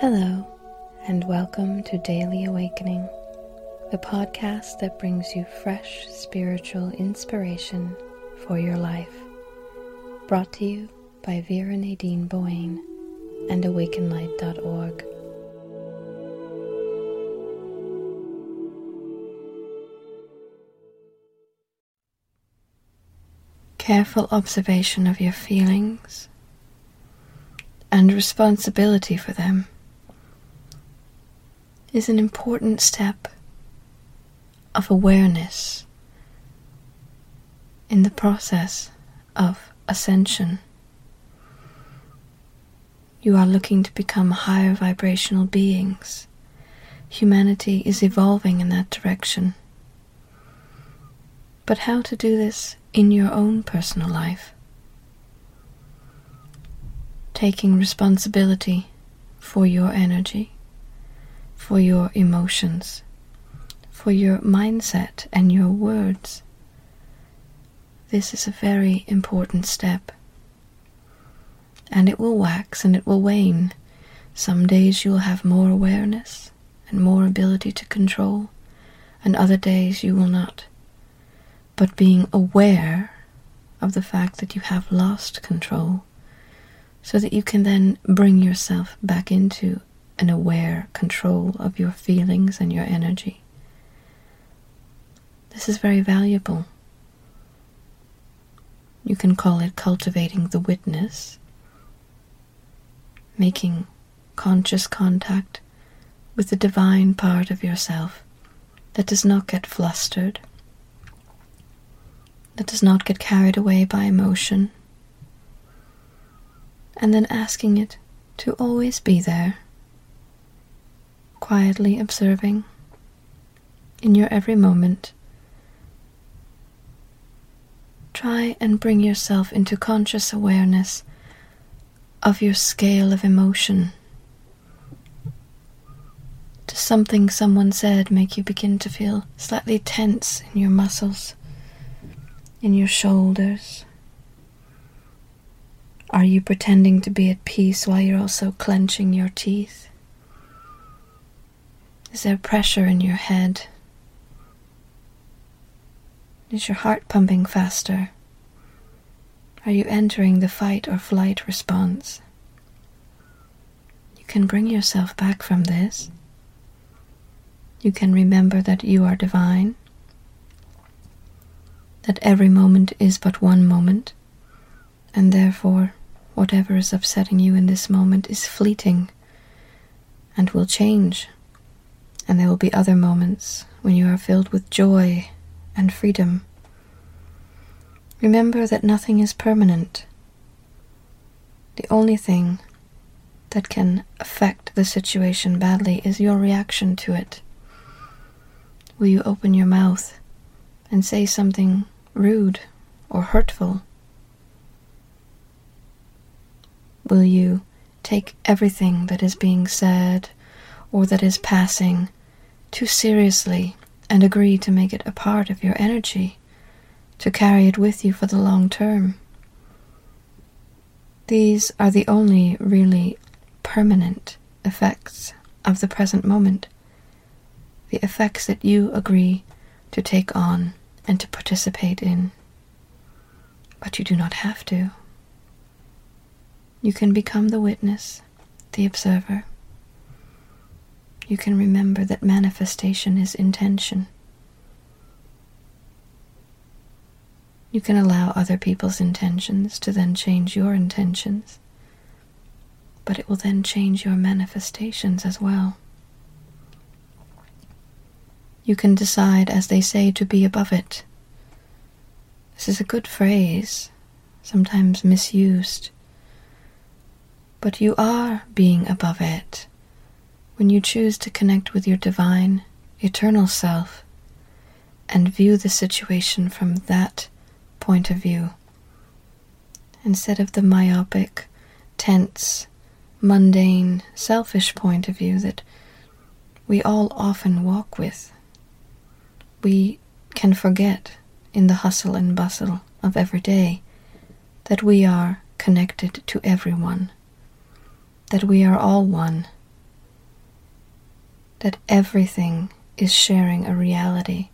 Hello, and welcome to Daily Awakening, the podcast that brings you fresh spiritual inspiration for your life. Brought to you by Vera Nadine Boyne and awakenlight.org. Careful observation of your feelings and responsibility for them is an important step of awareness in the process of ascension. You are looking to become higher vibrational beings. Humanity is evolving in that direction. But how to do this in your own personal life? Taking responsibility for your energy, for your emotions, for your mindset and your words. This is a very important step. And it will wax and it will wane. Some days you will have more awareness and more ability to control, and other days you will not. But being aware of the fact that you have lost control, so that you can then bring yourself back into an aware control of your feelings and your energy. This is very valuable. You can call it cultivating the witness, making conscious contact with the divine part of yourself that does not get flustered, that does not get carried away by emotion, and then asking it to always be there quietly observing in your every moment. Try and bring yourself into conscious awareness of your scale of emotion. Does something someone said make you begin to feel slightly tense in your muscles, in your shoulders? Are you pretending to be at peace while you're also clenching your teeth? Is there pressure in your head? Is your heart pumping faster? Are you entering the fight or flight response? You can bring yourself back from this. You can remember that you are divine, that every moment is but one moment, and therefore whatever is upsetting you in this moment is fleeting and will change and there will be other moments when you are filled with joy and freedom. Remember that nothing is permanent. The only thing that can affect the situation badly is your reaction to it. Will you open your mouth and say something rude or hurtful? Will you take everything that is being said or that is passing too seriously and agree to make it a part of your energy, to carry it with you for the long term. These are the only really permanent effects of the present moment, the effects that you agree to take on and to participate in. But you do not have to. You can become the witness, the observer you can remember that manifestation is intention. You can allow other people's intentions to then change your intentions, but it will then change your manifestations as well. You can decide, as they say, to be above it. This is a good phrase, sometimes misused, but you are being above it when you choose to connect with your divine, eternal self and view the situation from that point of view, instead of the myopic, tense, mundane, selfish point of view that we all often walk with. We can forget in the hustle and bustle of every day that we are connected to everyone, that we are all one that everything is sharing a reality.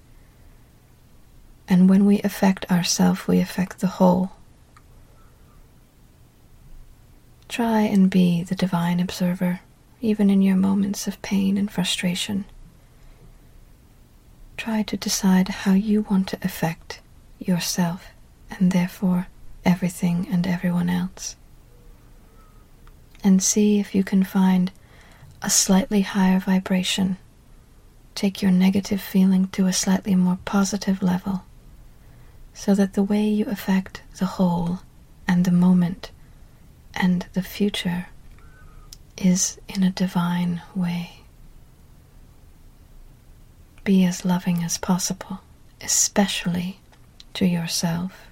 And when we affect ourselves, we affect the whole. Try and be the divine observer, even in your moments of pain and frustration. Try to decide how you want to affect yourself and therefore everything and everyone else. And see if you can find a slightly higher vibration. Take your negative feeling to a slightly more positive level so that the way you affect the whole and the moment and the future is in a divine way. Be as loving as possible, especially to yourself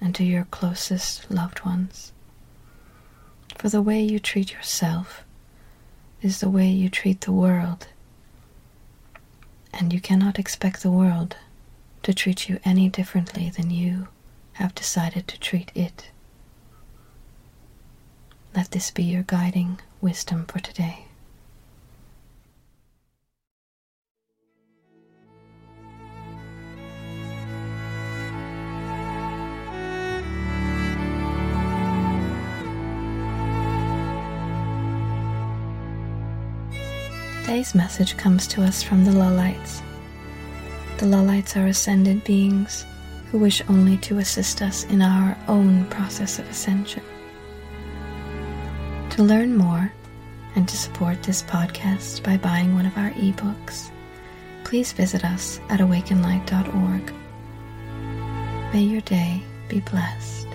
and to your closest loved ones. For the way you treat yourself is the way you treat the world, and you cannot expect the world to treat you any differently than you have decided to treat it. Let this be your guiding wisdom for today. Today's message comes to us from the Lullites. The Lullites are ascended beings who wish only to assist us in our own process of ascension. To learn more and to support this podcast by buying one of our ebooks, please visit us at awakenlight.org. May your day be blessed.